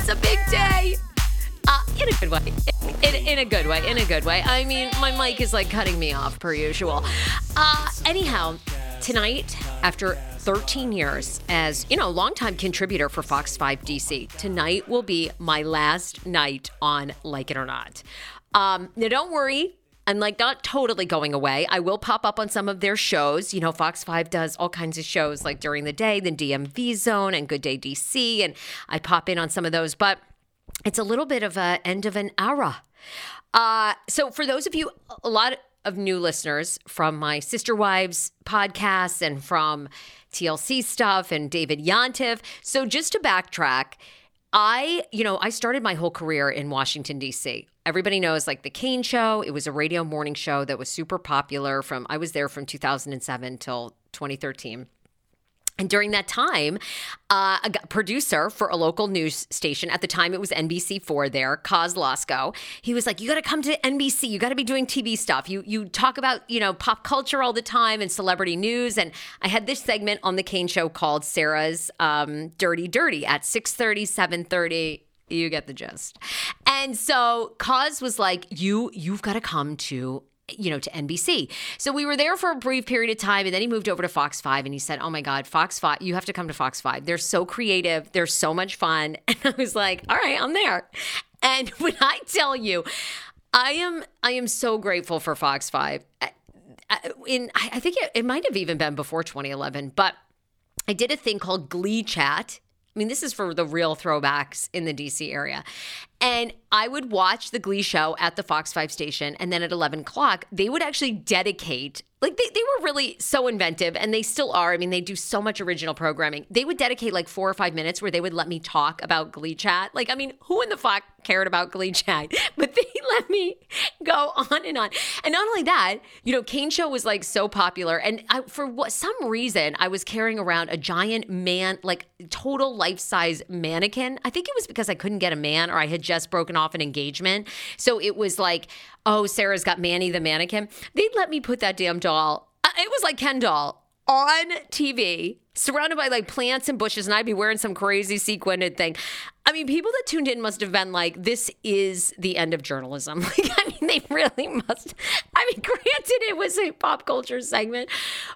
It's a big day. Uh, in a good way. In, in, a good way. In a good way. I mean, my mic is like cutting me off per usual. Uh, anyhow, tonight, after 13 years as, you know, longtime contributor for Fox 5 DC, tonight will be my last night on Like It or Not. Um, now, don't worry. I'm like not totally going away. I will pop up on some of their shows. You know, Fox 5 does all kinds of shows like during the day, the DMV Zone and Good Day DC, and I pop in on some of those, but it's a little bit of a end of an era. Uh, so for those of you, a lot of new listeners from my Sister Wives podcast and from TLC stuff and David Yontef. So just to backtrack, I, you know, I started my whole career in Washington, D.C. Everybody knows like the Kane Show. It was a radio morning show that was super popular from, I was there from 2007 till 2013. And during that time, uh, a producer for a local news station, at the time it was NBC4 there, Kozlowsko, he was like, you got to come to NBC. You got to be doing TV stuff. You, you talk about, you know, pop culture all the time and celebrity news. And I had this segment on the Kane Show called Sarah's um, Dirty Dirty at 6.30, 7.30 you get the gist. And so Cause was like, you, you've got to come to you know, to NBC. So we were there for a brief period of time and then he moved over to Fox 5 and he said, "Oh my god, Fox 5, you have to come to Fox 5. They're so creative, they're so much fun." And I was like, "All right, I'm there." And when I tell you, I am I am so grateful for Fox 5. In I think it, it might have even been before 2011, but I did a thing called Glee Chat. I mean, this is for the real throwbacks in the DC area. And I would watch the Glee show at the Fox 5 station. And then at 11 o'clock, they would actually dedicate, like, they, they were really so inventive and they still are. I mean, they do so much original programming. They would dedicate like four or five minutes where they would let me talk about Glee Chat. Like, I mean, who in the fuck cared about Glee Chat? But they let me go on and on. And not only that, you know, Kane Show was like so popular. And I, for what, some reason, I was carrying around a giant man, like total life size mannequin. I think it was because I couldn't get a man or I had just broken off an engagement. So it was like, oh, Sarah's got Manny the mannequin. They'd let me put that damn doll. uh, It was like Ken doll on TV, surrounded by like plants and bushes, and I'd be wearing some crazy sequined thing. I mean, people that tuned in must have been like, this is the end of journalism. Like, I mean, they really must. I mean, granted, it was a pop culture segment,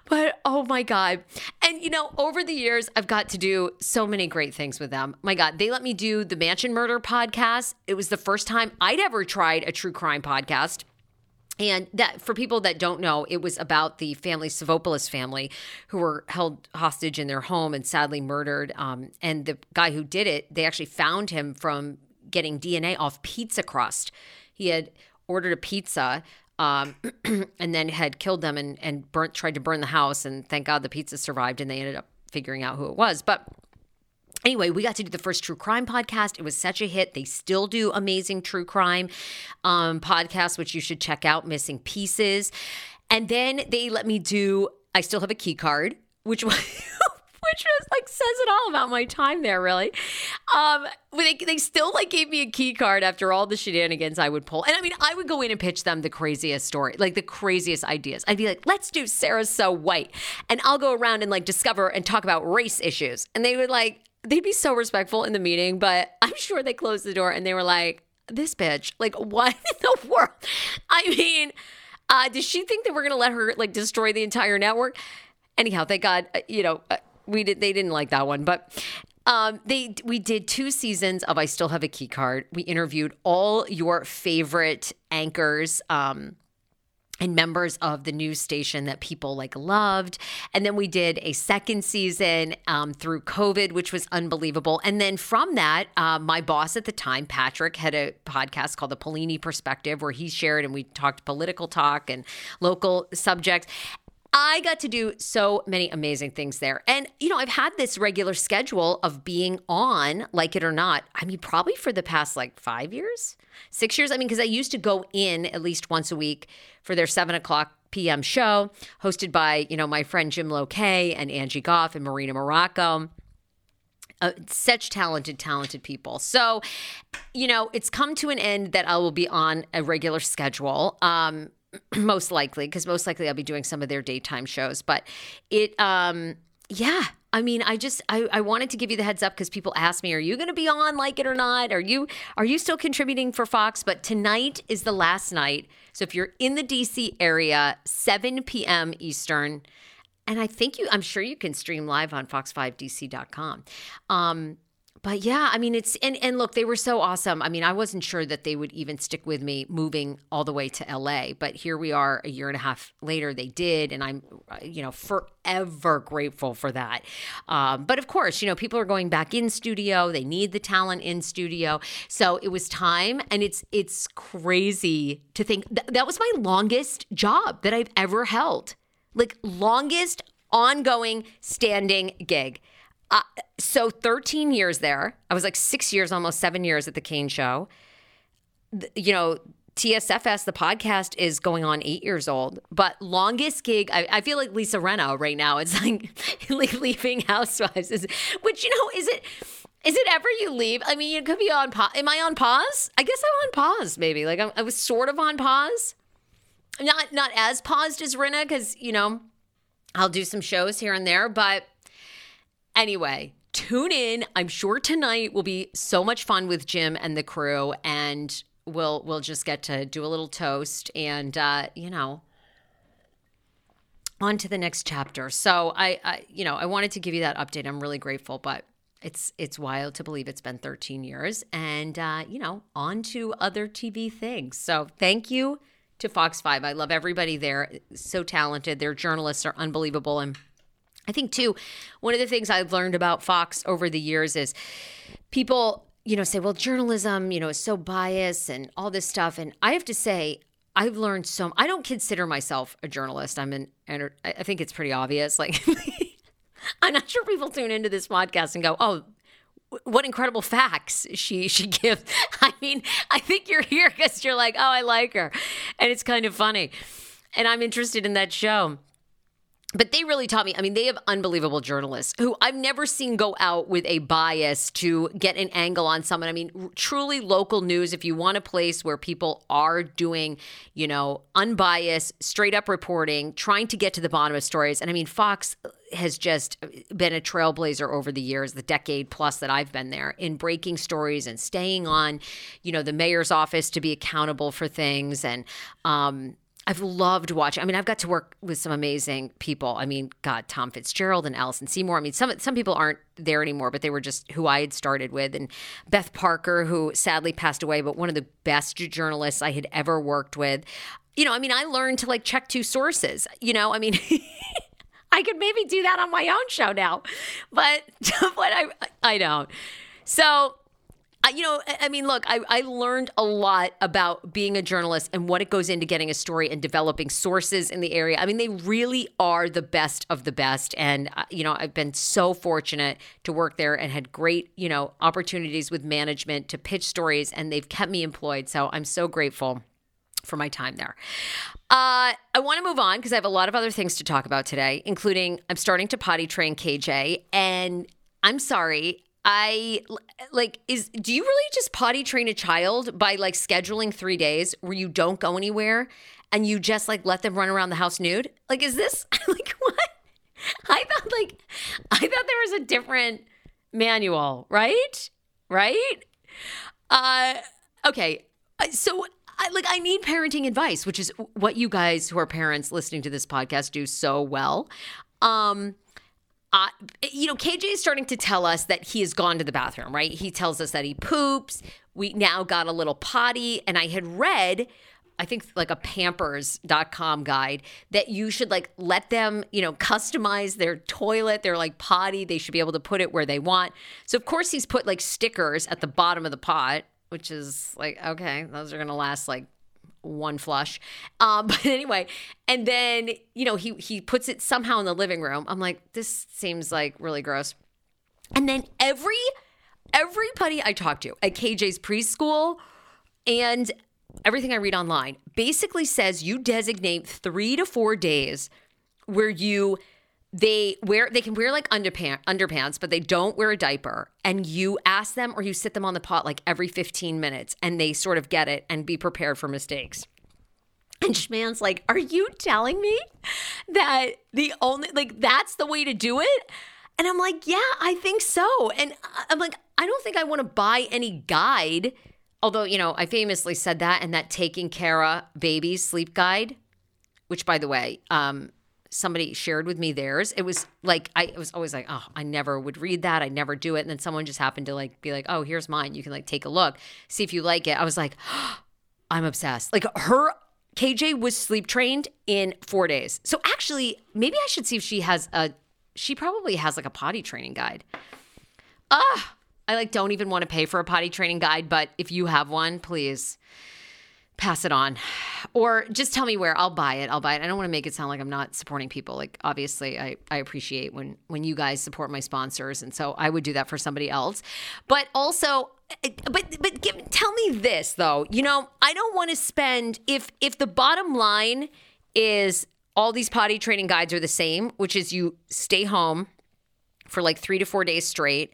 but oh my God. And, you know, over the years, I've got to do so many great things with them. My God, they let me do the Mansion Murder podcast. It was the first time I'd ever tried a true crime podcast. And that, for people that don't know, it was about the family, Savopoulos family, who were held hostage in their home and sadly murdered. Um, and the guy who did it, they actually found him from getting DNA off pizza crust. He had ordered a pizza um, and then had killed them and, and burnt, tried to burn the house. And thank God the pizza survived and they ended up figuring out who it was. But Anyway, we got to do the first true crime podcast. It was such a hit. They still do amazing true crime um, podcasts, which you should check out, Missing Pieces. And then they let me do, I still have a key card, which was. Which was like says it all about my time there, really. Um, they, they still like gave me a key card after all the shenanigans I would pull, and I mean, I would go in and pitch them the craziest story, like the craziest ideas. I'd be like, "Let's do Sarah's so white," and I'll go around and like discover and talk about race issues, and they would like they'd be so respectful in the meeting, but I'm sure they closed the door and they were like, this bitch, like, what in the world? I mean, uh, does she think that we're going to let her like destroy the entire network? Anyhow, thank God, uh, you know, uh, we did, they didn't like that one, but um, they we did two seasons of I Still Have a Key Card. We interviewed all your favorite anchors. Um, and members of the news station that people like loved. And then we did a second season um, through COVID, which was unbelievable. And then from that, uh, my boss at the time, Patrick, had a podcast called The Paolini Perspective, where he shared and we talked political talk and local subjects. I got to do so many amazing things there. And, you know, I've had this regular schedule of being on, like it or not, I mean, probably for the past like five years, six years. I mean, because I used to go in at least once a week for their seven o'clock p.m. show, hosted by, you know, my friend Jim Lokay and Angie Goff and Marina Marraco. Uh, such talented, talented people. So, you know, it's come to an end that I will be on a regular schedule. Um, most likely because most likely I'll be doing some of their daytime shows. But it, um, yeah. I mean, I just I, I wanted to give you the heads up because people ask me, "Are you going to be on, like it or not? Are you are you still contributing for Fox?" But tonight is the last night, so if you're in the DC area, 7 p.m. Eastern, and I think you, I'm sure you can stream live on fox5dc.com. Um, but yeah, I mean it's and and look, they were so awesome. I mean, I wasn't sure that they would even stick with me moving all the way to LA, but here we are a year and a half later. They did, and I'm uh, you know forever grateful for that. Um, but of course, you know people are going back in studio. They need the talent in studio, so it was time, and it's it's crazy to think th- that was my longest job that I've ever held, like longest ongoing standing gig. Uh, so 13 years there. I was like six years, almost seven years at the Kane Show. You know, TSFS, the podcast, is going on eight years old. But longest gig, I, I feel like Lisa Rinna right now. It's like, like leaving Housewives, is, which you know, is it? Is it ever you leave? I mean, it could be on pause. Am I on pause? I guess I'm on pause, maybe. Like I'm, I was sort of on pause, not not as paused as Rinna, because you know, I'll do some shows here and there, but Anyway, tune in. I'm sure tonight will be so much fun with Jim and the crew, and we'll we'll just get to do a little toast and uh, you know on to the next chapter. So I, I you know I wanted to give you that update. I'm really grateful, but it's it's wild to believe it's been 13 years, and uh, you know on to other TV things. So thank you to Fox Five. I love everybody there. So talented. Their journalists are unbelievable and I think too, one of the things I've learned about Fox over the years is people, you know, say, well, journalism, you know, is so biased and all this stuff. And I have to say, I've learned so. I don't consider myself a journalist. I'm an. I think it's pretty obvious. Like, I'm not sure people tune into this podcast and go, "Oh, what incredible facts she she gives." I mean, I think you're here because you're like, "Oh, I like her," and it's kind of funny, and I'm interested in that show but they really taught me. I mean, they have unbelievable journalists who I've never seen go out with a bias to get an angle on someone. I mean, truly local news. If you want a place where people are doing, you know, unbiased, straight up reporting, trying to get to the bottom of stories. And I mean, Fox has just been a trailblazer over the years, the decade plus that I've been there in breaking stories and staying on, you know, the mayor's office to be accountable for things and, um, I've loved watching. I mean, I've got to work with some amazing people. I mean, God, Tom Fitzgerald and Allison Seymour. I mean, some some people aren't there anymore, but they were just who I had started with. And Beth Parker, who sadly passed away, but one of the best journalists I had ever worked with. You know, I mean, I learned to like check two sources. You know, I mean. I could maybe do that on my own show now, but but I I don't. So you know, I mean, look, I, I learned a lot about being a journalist and what it goes into getting a story and developing sources in the area. I mean, they really are the best of the best. And, uh, you know, I've been so fortunate to work there and had great, you know, opportunities with management to pitch stories, and they've kept me employed. So I'm so grateful for my time there. Uh, I want to move on because I have a lot of other things to talk about today, including I'm starting to potty train KJ. And I'm sorry, I like is do you really just potty train a child by like scheduling 3 days where you don't go anywhere and you just like let them run around the house nude? Like is this like what? I thought like I thought there was a different manual, right? Right? Uh okay. So I like I need parenting advice, which is what you guys who are parents listening to this podcast do so well. Um uh, you know, KJ is starting to tell us that he has gone to the bathroom, right? He tells us that he poops. We now got a little potty. And I had read, I think like a pampers.com guide that you should like let them, you know, customize their toilet, their like potty. They should be able to put it where they want. So, of course, he's put like stickers at the bottom of the pot, which is like, okay, those are going to last like one flush. Um, but anyway, and then you know he he puts it somehow in the living room. I'm like, this seems like really gross. And then every everybody I talk to at KJ's preschool and everything I read online basically says you designate three to four days where you they wear they can wear like underpants underpants but they don't wear a diaper and you ask them or you sit them on the pot like every 15 minutes and they sort of get it and be prepared for mistakes and Schman's like, Are you telling me that the only, like, that's the way to do it? And I'm like, Yeah, I think so. And I'm like, I don't think I want to buy any guide. Although, you know, I famously said that and that taking care of babies sleep guide, which by the way, um, somebody shared with me theirs. It was like I was always like, oh, I never would read that. I never do it. And then someone just happened to like be like, oh, here's mine. You can like take a look, see if you like it. I was like, oh, I'm obsessed. Like her KJ was sleep trained in four days. So actually, maybe I should see if she has a. She probably has like a potty training guide. Ah, I like don't even want to pay for a potty training guide, but if you have one, please pass it on. Or just tell me where i'll buy it i'll buy it. I don't want to make it sound like i'm not supporting people. Like obviously i, I appreciate when when you guys support my sponsors and so i would do that for somebody else. But also eh, but but give, tell me this though. You know i don't want to spend if if the bottom line is all these potty training guides are the same which is you stay home for like three to four days straight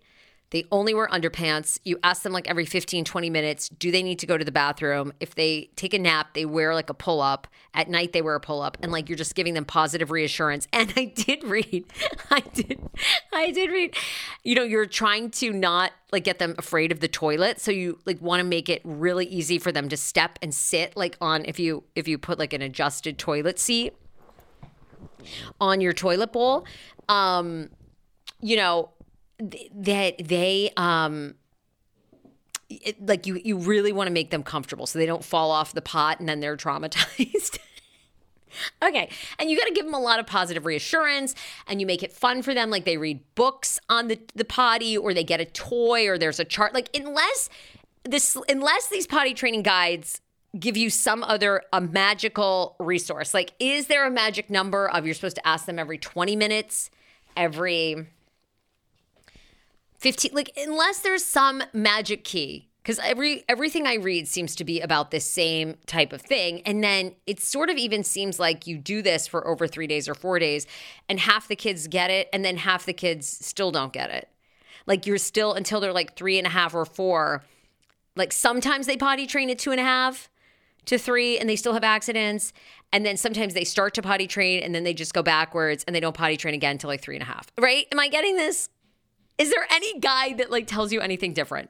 they only wear underpants. You ask them like every 15, 20 minutes, do they need to go to the bathroom? If they take a nap, they wear like a pull up. At night, they wear a pull up. And like you're just giving them positive reassurance. And I did read, I did, I did read, you know, you're trying to not like get them afraid of the toilet. So you like want to make it really easy for them to step and sit like on if you, if you put like an adjusted toilet seat on your toilet bowl. Um, you know, that they um it, like you you really want to make them comfortable so they don't fall off the pot and then they're traumatized Okay. And you got to give them a lot of positive reassurance and you make it fun for them. Like they read books on the, the potty or they get a toy or there's a chart. Like, unless this, unless these potty training guides give you some other a magical resource, like, is there a magic number of you're supposed to ask them every 20 minutes, every 15, like, unless there's some magic key because every everything I read seems to be about this same type of thing, and then it sort of even seems like you do this for over three days or four days, and half the kids get it, and then half the kids still don't get it. Like you're still until they're like three and a half or four. Like sometimes they potty train at two and a half to three, and they still have accidents, and then sometimes they start to potty train, and then they just go backwards, and they don't potty train again until like three and a half. Right? Am I getting this? Is there any guide that like tells you anything different?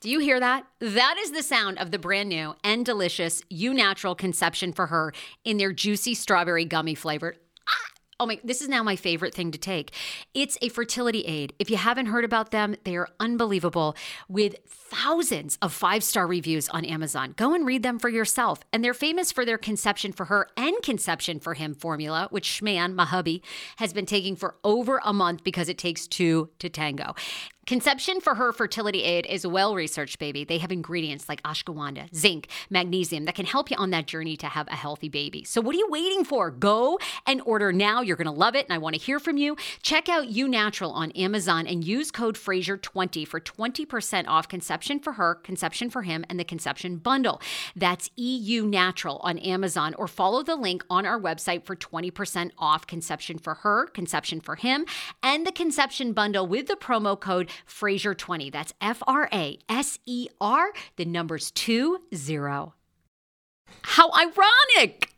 Do you hear that? That is the sound of the brand new and delicious Eu Natural Conception for Her in their juicy strawberry gummy flavored. Oh my, this is now my favorite thing to take. It's a fertility aid. If you haven't heard about them, they are unbelievable with thousands of five star reviews on Amazon. Go and read them for yourself. And they're famous for their conception for her and conception for him formula, which Schman, my hubby, has been taking for over a month because it takes two to tango. Conception for her fertility aid is well researched, baby. They have ingredients like ashwagandha, zinc, magnesium that can help you on that journey to have a healthy baby. So, what are you waiting for? Go and order now. You're going to love it, and I want to hear from you. Check out Eu Natural on Amazon and use code Fraser20 for 20% off conception for her, conception for him, and the conception bundle. That's EU Natural on Amazon, or follow the link on our website for 20% off conception for her, conception for him, and the conception bundle with the promo code Fraser20. That's F R A S E R, the numbers two zero. How ironic!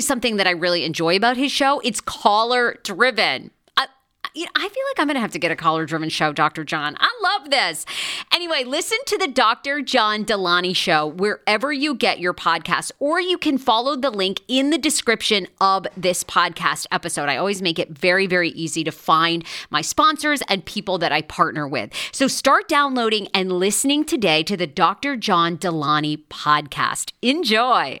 something that I really enjoy about his show. It's caller driven know, I feel like I'm going to have to get a caller driven show, Dr. John. I love this. Anyway, listen to the Dr. John Delaney show wherever you get your podcast, or you can follow the link in the description of this podcast episode. I always make it very, very easy to find my sponsors and people that I partner with. So start downloading and listening today to the Dr. John Delaney podcast. Enjoy.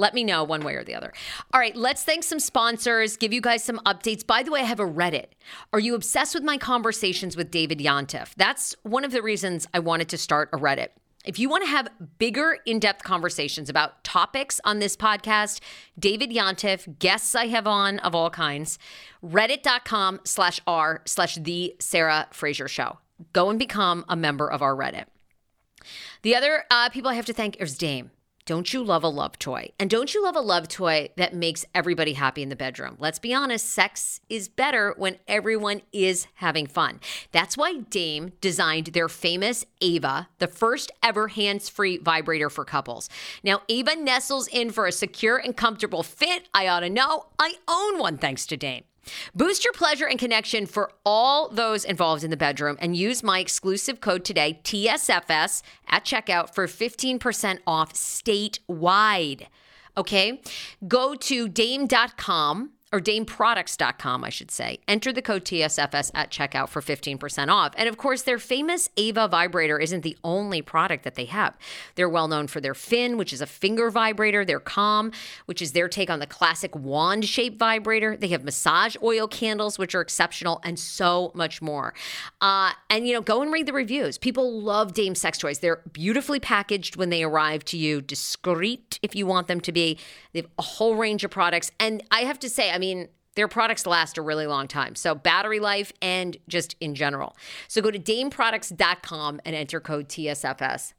Let me know one way or the other. All right, let's thank some sponsors, give you guys some updates. By the way, I have a Reddit. Are you obsessed with my conversations with David Yontef? That's one of the reasons I wanted to start a Reddit. If you want to have bigger, in depth conversations about topics on this podcast, David Yontef, guests I have on of all kinds, reddit.com slash r slash the Sarah Fraser Show. Go and become a member of our Reddit. The other uh, people I have to thank is Dame. Don't you love a love toy? And don't you love a love toy that makes everybody happy in the bedroom? Let's be honest, sex is better when everyone is having fun. That's why Dame designed their famous Ava, the first ever hands free vibrator for couples. Now, Ava nestles in for a secure and comfortable fit. I ought to know. I own one thanks to Dame. Boost your pleasure and connection for all those involved in the bedroom and use my exclusive code today, TSFS, at checkout for 15% off statewide. Okay? Go to dame.com or dameproducts.com, I should say. Enter the code TSFS at checkout for 15% off. And of course, their famous Ava vibrator isn't the only product that they have. They're well known for their Fin, which is a finger vibrator, their Calm, which is their take on the classic wand shaped vibrator. They have massage oil candles, which are exceptional, and so much more. Uh, and, you know, go and read the reviews. People love Dame sex toys. They're beautifully packaged when they arrive to you, discreet if you want them to be. They have a whole range of products. And I have to say, I mean, their products last a really long time. So, battery life and just in general. So, go to dameproducts.com and enter code TSFS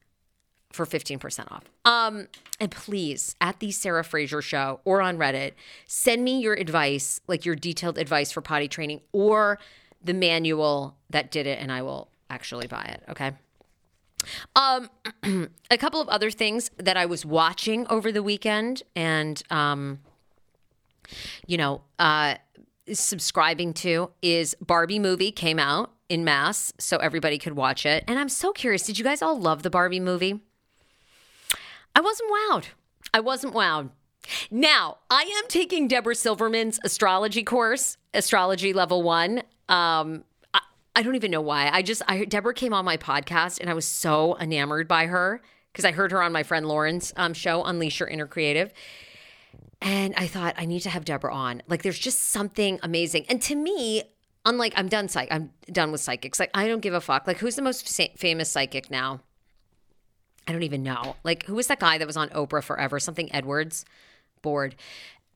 for 15% off. Um, and please, at the Sarah Fraser show or on Reddit, send me your advice, like your detailed advice for potty training or the manual that did it, and I will actually buy it. Okay. Um, a couple of other things that I was watching over the weekend and, um, you know, uh, subscribing to is Barbie movie came out in mass so everybody could watch it. And I'm so curious, did you guys all love the Barbie movie? I wasn't wowed. I wasn't wowed. Now, I am taking Debra Silverman's astrology course, astrology level one. Um, I, don't even know why. I just, I Debra came on my podcast and I was so enamored by her because I heard her on my friend Lauren's um, show, Unleash Your Inner Creative. And I thought, I need to have Debra on. Like, there's just something amazing. And to me, unlike I'm done psych, I'm done with psychics. Like, I don't give a fuck. Like, who's the most fa- famous psychic now? I don't even know. Like, who was that guy that was on Oprah forever? Something Edwards. Bored.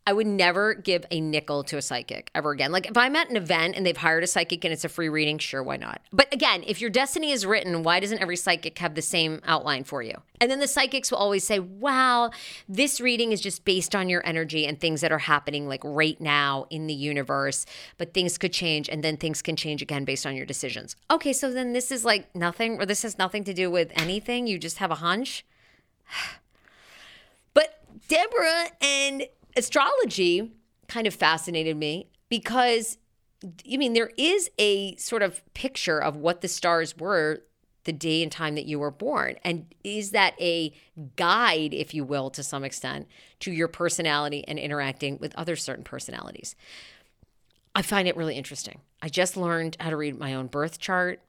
I would never give a nickel to a psychic ever again. Like if I'm at an event and they've hired a psychic and it's a free reading, sure, why not? But again, if your destiny is written, why doesn't every psychic have the same outline for you? And then the psychics will always say, wow, this reading is just based on your energy and things that are happening like right now in the universe, but things could change and then things can change again based on your decisions. Okay, so then this is like nothing, or this has nothing to do with anything. You just have a hunch. But Debra and astrology kind of fascinated me because I mean there is a sort of picture of what the stars were the day and time that you were born and is that a guide if you will to some extent to your personality and interacting with other certain personalities I find it really interesting. I just learned how to read my own birth chart.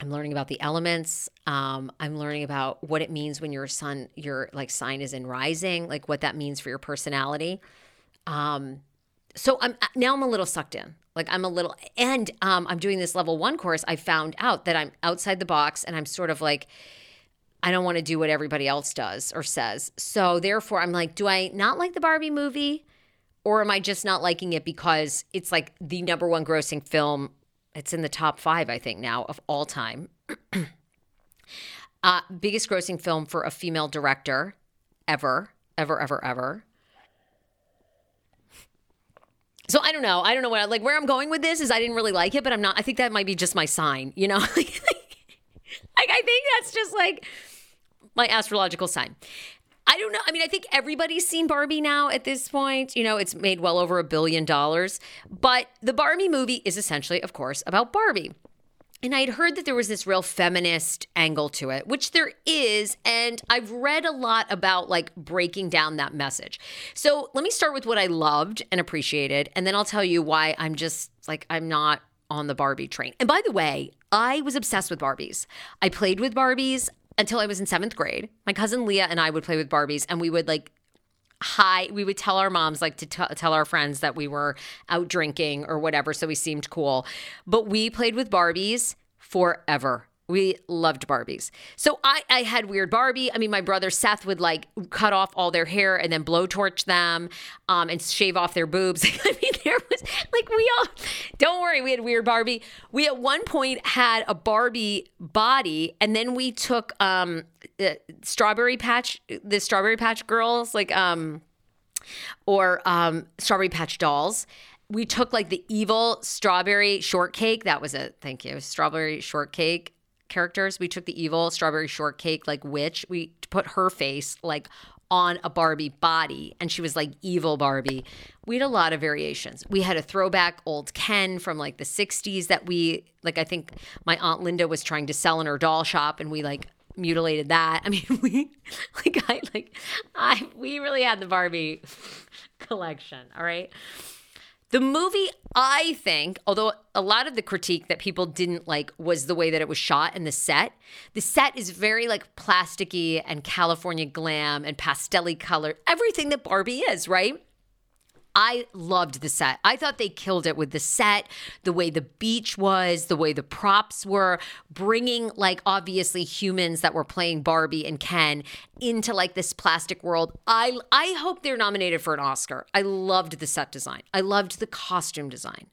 I'm learning about the elements. Um, I'm learning about what it means when your sun, your like sign is in rising, like what that means for your personality. Um, so I'm now I'm a little sucked in. Like I'm a little, and um, I'm doing this level one course. I found out that I'm outside the box, and I'm sort of like, I don't want to do what everybody else does or says. So therefore, I'm like, do I not like the Barbie movie? Or am I just not liking it because it's like the number one grossing film it's in the top five, I think, now of all time. uh, biggest grossing film for a female director ever, ever, ever, ever. So I don't know. I don't know what like where I'm going with this is I didn't really like it, but I'm not. I think that might be just my sign, you know. like I think that's just like my astrological sign. I don't know. I mean, I think everybody's seen Barbie now at this point. You know, it's made well over a billion dollars. But the Barbie movie is essentially, of course, about Barbie. And I had heard that there was this real feminist angle to it, which there is. And I've read a lot about like breaking down that message. So let me start with what I loved and appreciated. And then I'll tell you why I'm just like, I'm not on the Barbie train. And by the way, I was obsessed with Barbies. I played with Barbies until I was in seventh grade. My cousin Leah and I would play with Barbies and we would like hi we would tell our moms like to t- tell our friends that we were out drinking or whatever so we seemed cool but we played with barbies forever we loved Barbies. So I, I had weird Barbie. I mean, my brother Seth would like cut off all their hair and then blowtorch them um, and shave off their boobs. I mean, there was like, we all, don't worry, we had weird Barbie. We at one point had a Barbie body and then we took um, Strawberry Patch, the Strawberry Patch girls, like, um, or um, Strawberry Patch dolls we took like the evil strawberry shortcake. That was it. Thank you. Strawberry shortcake characters. We took the evil strawberry shortcake like witch. We put her face like on a Barbie body and she was like evil Barbie. We had a lot of variations. We had a throwback old Ken from like the 60s that we like I think my aunt Linda was trying to sell in her doll shop and we like mutilated that. I mean, we like I like I we really had the Barbie collection, all right? The movie, I think, although a lot of the critique that people didn't like was the way that it was shot and the set. The set is very like plasticky and California glam and pastelly color, everything that Barbie is, right? I loved the set. I thought they killed it with the set, the way the beach was, the way the props were, bringing like obviously humans that were playing Barbie and Ken into like this plastic world. I I hope they're nominated for an Oscar. I loved the set design. I loved the costume design.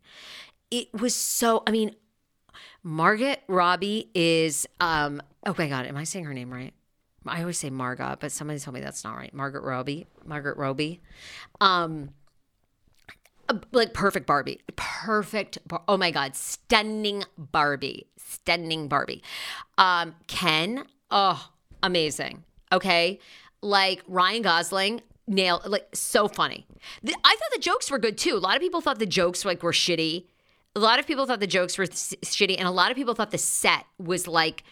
It was so. I mean, Margaret Robbie is. um Oh my God, am I saying her name right? I always say Margot, but somebody told me that's not right. Margaret Robbie. Margaret Robbie. Um like perfect Barbie. Perfect. Bar- oh my God. Stunning Barbie. Stunning Barbie. Um, Ken. Oh, amazing. Okay. Like Ryan Gosling. Nail like so funny. The, I thought the jokes were good too. A lot of people thought the jokes like were shitty. A lot of people thought the jokes were th- shitty, and a lot of people thought the set was like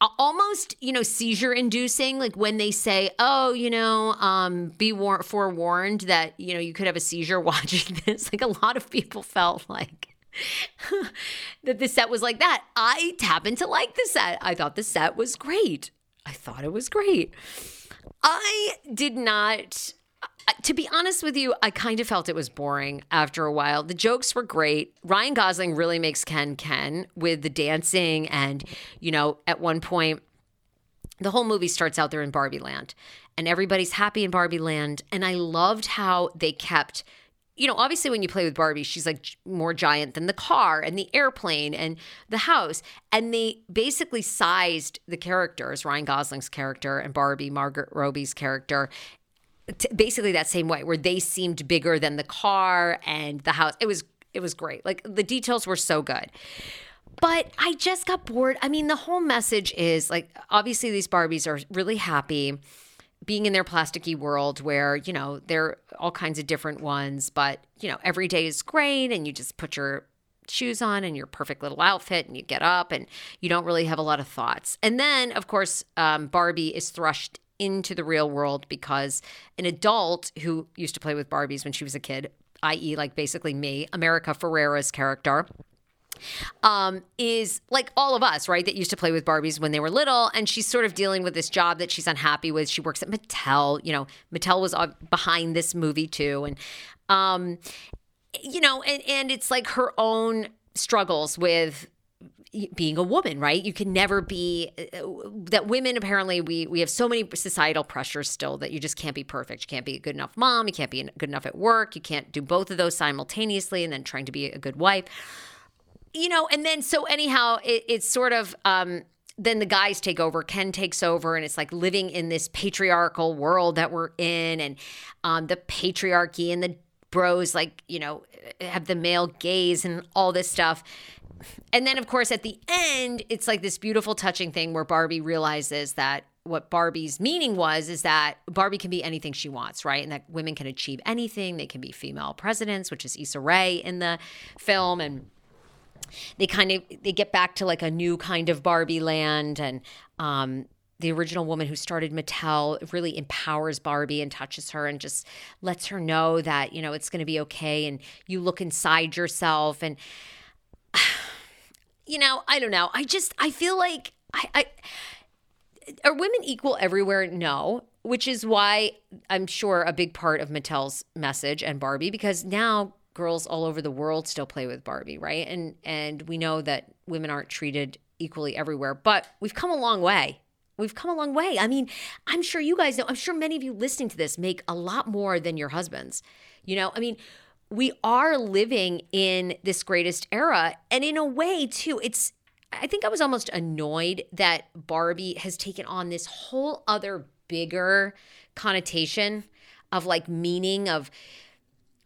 almost you know seizure inducing like when they say oh you know um be war- forewarned that you know you could have a seizure watching this. Like a lot of people felt like that the set was like that. I happened to like the set. I thought the set was great. I thought it was great. I did not to be honest with you, I kind of felt it was boring after a while. The jokes were great. Ryan Gosling really makes Ken Ken with the dancing. And, you know, at one point, the whole movie starts out there in Barbie Land and everybody's happy in Barbie Land. And I loved how they kept you know, obviously when you play with Barbie, she's like more giant than the car and the airplane and the house. And they basically sized the characters, Ryan Gosling's character and Barbie, Margaret Robbie's character, t- basically that same way where they seemed bigger than the car and the house. It was it was great. Like the details were so good. But I just got bored. I mean, the whole message is like obviously these Barbies are really happy being in their plasticky world where, you know, they're all kinds of different ones, but, you know, every day is great and you just put your shoes on and your perfect little outfit and you get up and you don't really have a lot of thoughts. And then, of course, um, Barbie is thrust into the real world because an adult who used to play with Barbies when she was a kid, i.e., like basically me, America Ferrera's character, um, is like all of us, right? That used to play with Barbies when they were little. And she's sort of dealing with this job that she's unhappy with. She works at Mattel. You know, Mattel was behind this movie too. And, um, you know, and, and it's like her own struggles with being a woman, right? You can never be uh, that women apparently we we have so many societal pressures still that you just can't be perfect. You can't be a good enough mom, you can't be good enough at work, you can't do both of those simultaneously and then trying to be a good wife. You know, and then so anyhow, it, it's sort of um then the guys take over ken takes over and it's like living in this patriarchal world that we're in and um, the patriarchy and the bros like you know have the male gaze and all this stuff and then, of course, at the end, it's like this beautiful, touching thing where Barbie realizes that what Barbie's meaning was is that Barbie can be anything she wants, right? And that women can achieve anything. They can be female presidents, which is Issa Rae in the film, and they kind of they get back to like a new kind of Barbie land, and um, the original woman who started Mattel really empowers Barbie and touches her and just lets her know that you know it's going to be okay, and you look inside yourself, and you know I don't know. I just I feel like I. I are women equal everywhere? No, which is why I'm sure a big part of Mattel's message and Barbie because now girls all over the world still play with Barbie, right? And and we know that women aren't treated equally everywhere, but we've come a long way. We've come a long way. I mean, I'm sure you guys know, I'm sure many of you listening to this make a lot more than your husbands. You know, I mean, we are living in this greatest era and in a way too, it's I think I was almost annoyed that Barbie has taken on this whole other bigger connotation of like meaning of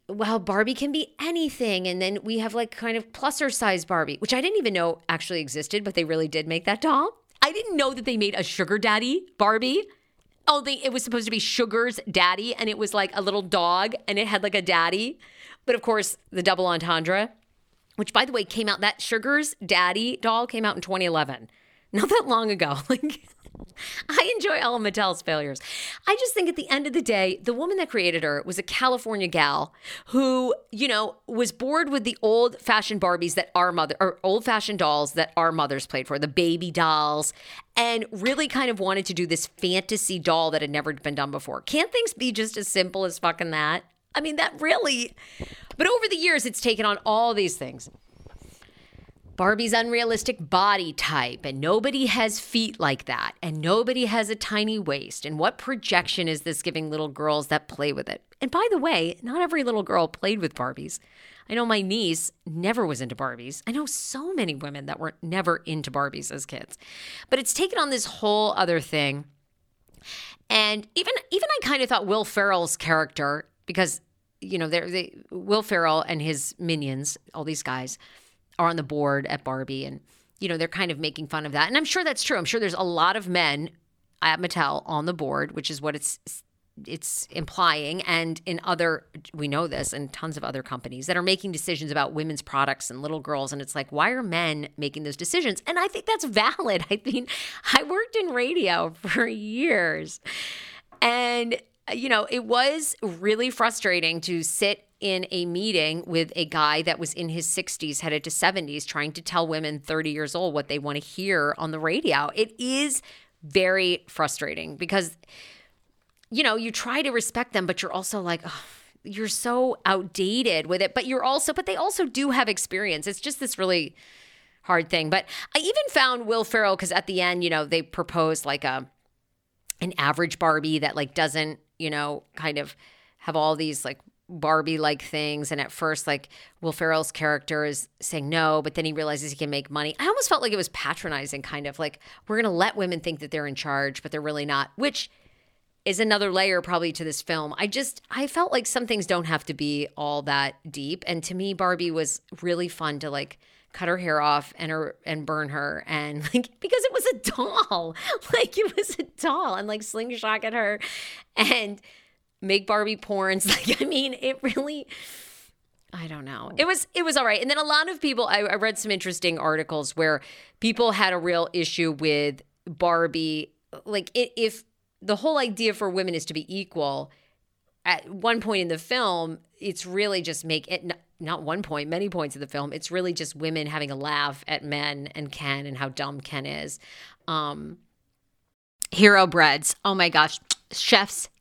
well, Barbie can be anything. And then we have like kind of plus or size Barbie, which I didn't even know actually existed, but they really did make that doll. I didn't know that they made a sugar daddy Barbie. Oh, they it was supposed to be Sugar's daddy, and it was like a little dog, and it had like a daddy. But of course, the double entendre which by the way came out that Sugar's Daddy doll came out in 2011. Not that long ago. Like I enjoy of Mattel's failures. I just think at the end of the day, the woman that created her was a California gal who, you know, was bored with the old fashioned Barbies that our mother or old fashioned dolls that our mothers played for, the baby dolls, and really kind of wanted to do this fantasy doll that had never been done before. Can't things be just as simple as fucking that? I mean, that really. But over the years, it's taken on all these things. Barbie's unrealistic body type, and nobody has feet like that, and nobody has a tiny waist. And what projection is this giving little girls that play with it? And by the way, not every little girl played with Barbies. I know my niece never was into Barbies. I know so many women that were never into Barbies as kids. But it's taken on this whole other thing. And even even I kind of thought Will Ferrell's character because you know, they're, Will Ferrell and his minions, all these guys, are on the board at Barbie, and you know they're kind of making fun of that. And I'm sure that's true. I'm sure there's a lot of men at Mattel on the board, which is what it's it's implying. And in other we know this and tons of other companies that are making decisions about women's products and little girls. And it's like why are men making those decisions? And i think that's valid. I mean i worked in radio for years. And you know, it was really frustrating to sit in a meeting with a guy that was in his 60s, headed to 70s, trying to tell women 30 years old what they want to hear on the radio. It is very frustrating because, you know, you try to respect them, but you're also like, oh, you're so outdated with it. But you're also, but they also do have experience. It's just this really hard thing. But I even found Will Ferrell because at the end, you know, they proposed like a, an average Barbie that like doesn't you know, kind of have all these like Barbie like things. And at first, like Will Ferrell's character is saying no, but then he realizes he can make money. I almost felt like it was patronizing, kind of like we're going to let women think that they're in charge, but they're really not, which is another layer probably to this film. I just, I felt like some things don't have to be all that deep. And to me, Barbie was really fun to like cut her hair off and her and burn her and like because it was a doll like it was a doll and like slingshot at her and make barbie porns like i mean it really i don't know it was it was all right and then a lot of people I, I read some interesting articles where people had a real issue with barbie like it, if the whole idea for women is to be equal at one point in the film it's really just make it not one point, many points of the film. It's really just women having a laugh at men and Ken and how dumb Ken is. Um, hero breads. Oh my gosh. Chef's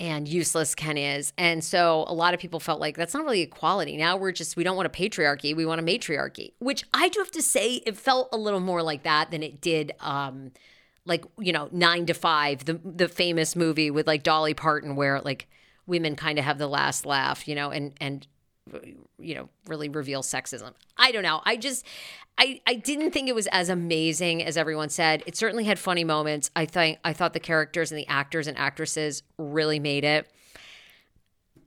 and useless Ken is. And so a lot of people felt like that's not really equality. Now we're just, we don't want a patriarchy, we want a matriarchy, which I do have to say, it felt a little more like that than it did. Um, like you know, nine to five, the the famous movie with like Dolly Parton, where like women kind of have the last laugh, you know, and and you know really reveal sexism. I don't know. I just i i didn't think it was as amazing as everyone said. It certainly had funny moments. I think i thought the characters and the actors and actresses really made it.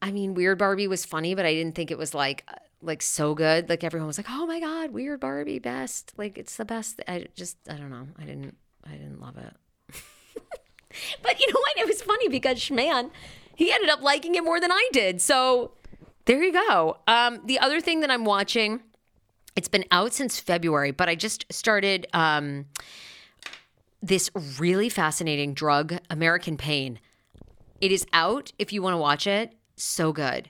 I mean weird barbie was funny but i didn't think it was like like so good. Like everyone was like oh my god weird barbie best. Like it's the best. I just i don't know. I didn't i didn't love it. But you know what it was funny because schman he ended up liking it more than i did. So there you go. Um, the other thing that I'm watching, it's been out since February, but I just started um, this really fascinating drug, American Pain. It is out if you want to watch it. So good.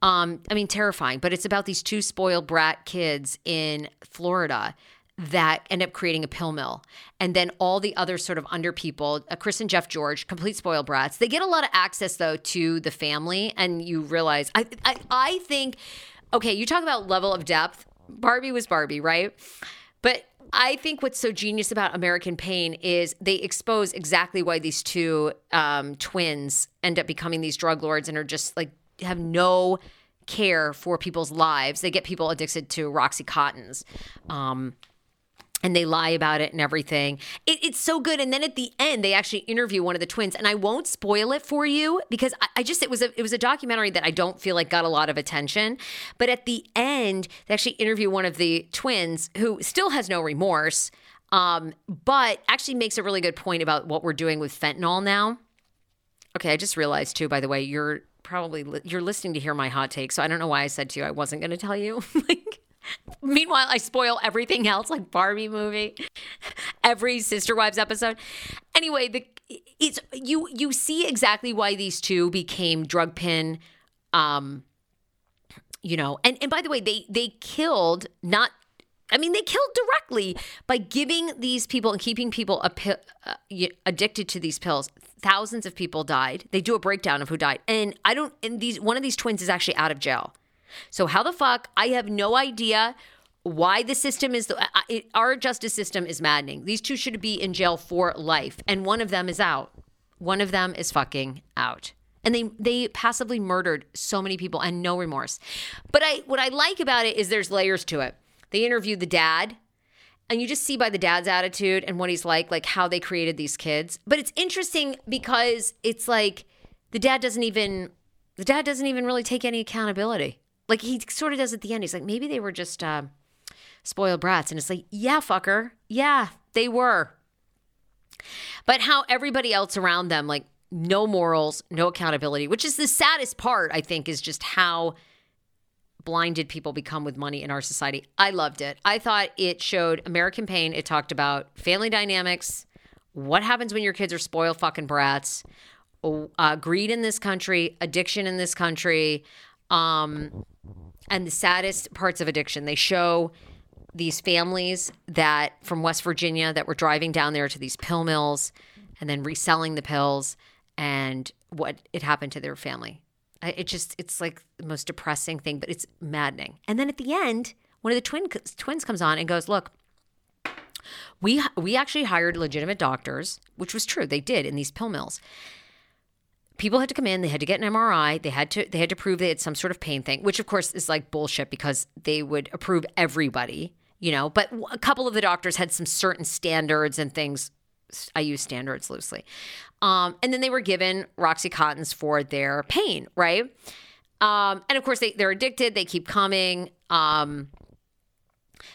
Um, I mean, terrifying, but it's about these two spoiled brat kids in Florida that end up creating a pill mill. And then all the other sort of under people, uh, Chris and Jeff George, complete spoiled brats. They get a lot of access though to the family, and you realize I I, I think okay, you talk about level of depth. Barbie was Barbie, right? But I think what's so genius about American Pain is they expose exactly why these two um, twins end up becoming these drug lords and are just like have no care for people's lives. They get people addicted to Roxycontins. Um, and they lie about it and everything. It, it's so good. And then at the end, they actually interview one of the twins, and I won't spoil it for you because I, I, just it was a it was a documentary that I don't feel like got a lot of attention. But at the end, they actually interview one of the twins who still has no remorse, um, but actually makes a really good point about what we're doing with fentanyl now. Okay, I just realized too. By the way, you're probably li- you're listening to hear my hot take, so I don't know why I said to you I wasn't going to tell you. like Meanwhile, I spoil everything else, like Barbie movie, every Sister Wives episode. Anyway, the it's you you see exactly why these two became drug pin, um, you know. And and by the way, they they killed not. I mean, they killed directly by giving these people and keeping people a, uh, addicted to these pills. Thousands of people died. They do a breakdown of who died, and I don't. And these one of these twins is actually out of jail. So, how the fuck? I have no idea why the system is the, it, our justice system is maddening. These two should be in jail for life, and one of them is out. One of them is fucking out. And they they passively murdered so many people and no remorse. But I what I like about it is there's layers to it. They interviewed the dad, and you just see by the dad's attitude and what he's like, like how they created these kids. But it's interesting because it's like the dad doesn't even the dad doesn't even really take any accountability. Like he sort of does at the end. He's like, maybe they were just uh, spoiled brats. And it's like, yeah, fucker. Yeah, they were. But how everybody else around them, like, no morals, no accountability, which is the saddest part, I think, is just how blinded people become with money in our society. I loved it. I thought it showed American pain. It talked about family dynamics, what happens when your kids are spoiled fucking brats, uh, greed in this country, addiction in this country, um, and the saddest parts of addiction. They show these families that from West Virginia that were driving down there to these pill mills and then reselling the pills and what it happened to their family. It just it's like the most depressing thing, but it's maddening. And then at the end, one of the twin twins comes on and goes, "Look, we we actually hired legitimate doctors, which was true. They did in these pill mills people had to come in they had to get an mri they had to they had to prove they had some sort of pain thing which of course is like bullshit because they would approve everybody you know but a couple of the doctors had some certain standards and things i use standards loosely. Um, and then they were given roxycontins for their pain right? Um, and of course they, they're addicted they keep coming um,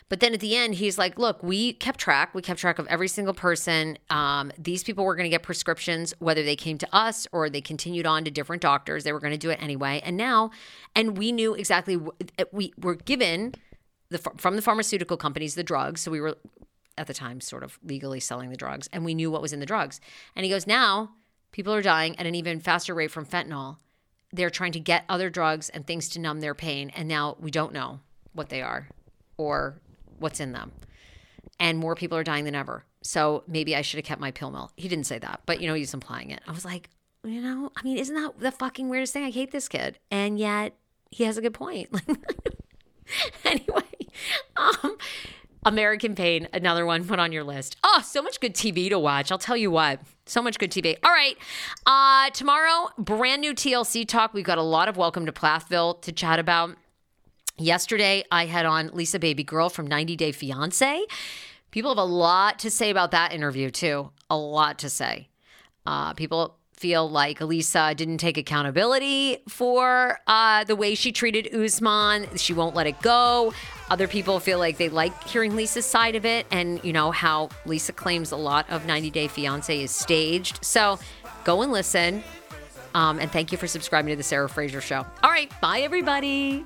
but then at the end, he's like, look, we kept track. We kept track of every single person. Um, these people were going to get prescriptions, whether they came to us or they continued on to different doctors. They were going to do it anyway. And now, and we knew exactly, we were given the from the pharmaceutical companies the drugs. So we were at the time sort of legally selling the drugs, and we knew what was in the drugs. And he goes, now people are dying at an even faster rate from fentanyl. They're trying to get other drugs and things to numb their pain, and now we don't know what they are or what's in them. And more people are dying than ever. So maybe I should have kept my pill mill. He didn't say that, but you know, he's implying it. I was like, you know, I mean, isn't that the fucking weirdest thing? I hate this kid. And yet he has a good point. anyway, um, American Pain, another one put on your list. Oh, so much good TV to watch. I'll tell you what. So much good TV. All right. Uh, tomorrow, brand new TLC talk. We've got a lot of Welcome to Plathville to chat about. Yesterday, I had on Lisa Baby Girl from 90 Day Fiance. People have a lot to say about that interview, too. A lot to say. Uh, people feel like Lisa didn't take accountability for uh, the way she treated Usman. She won't let it go. Other people feel like they like hearing Lisa's side of it and, you know, how Lisa claims a lot of 90 Day Fiance is staged. So go and listen. Um, and thank you for subscribing to the Sarah Fraser Show. All right. Bye, everybody.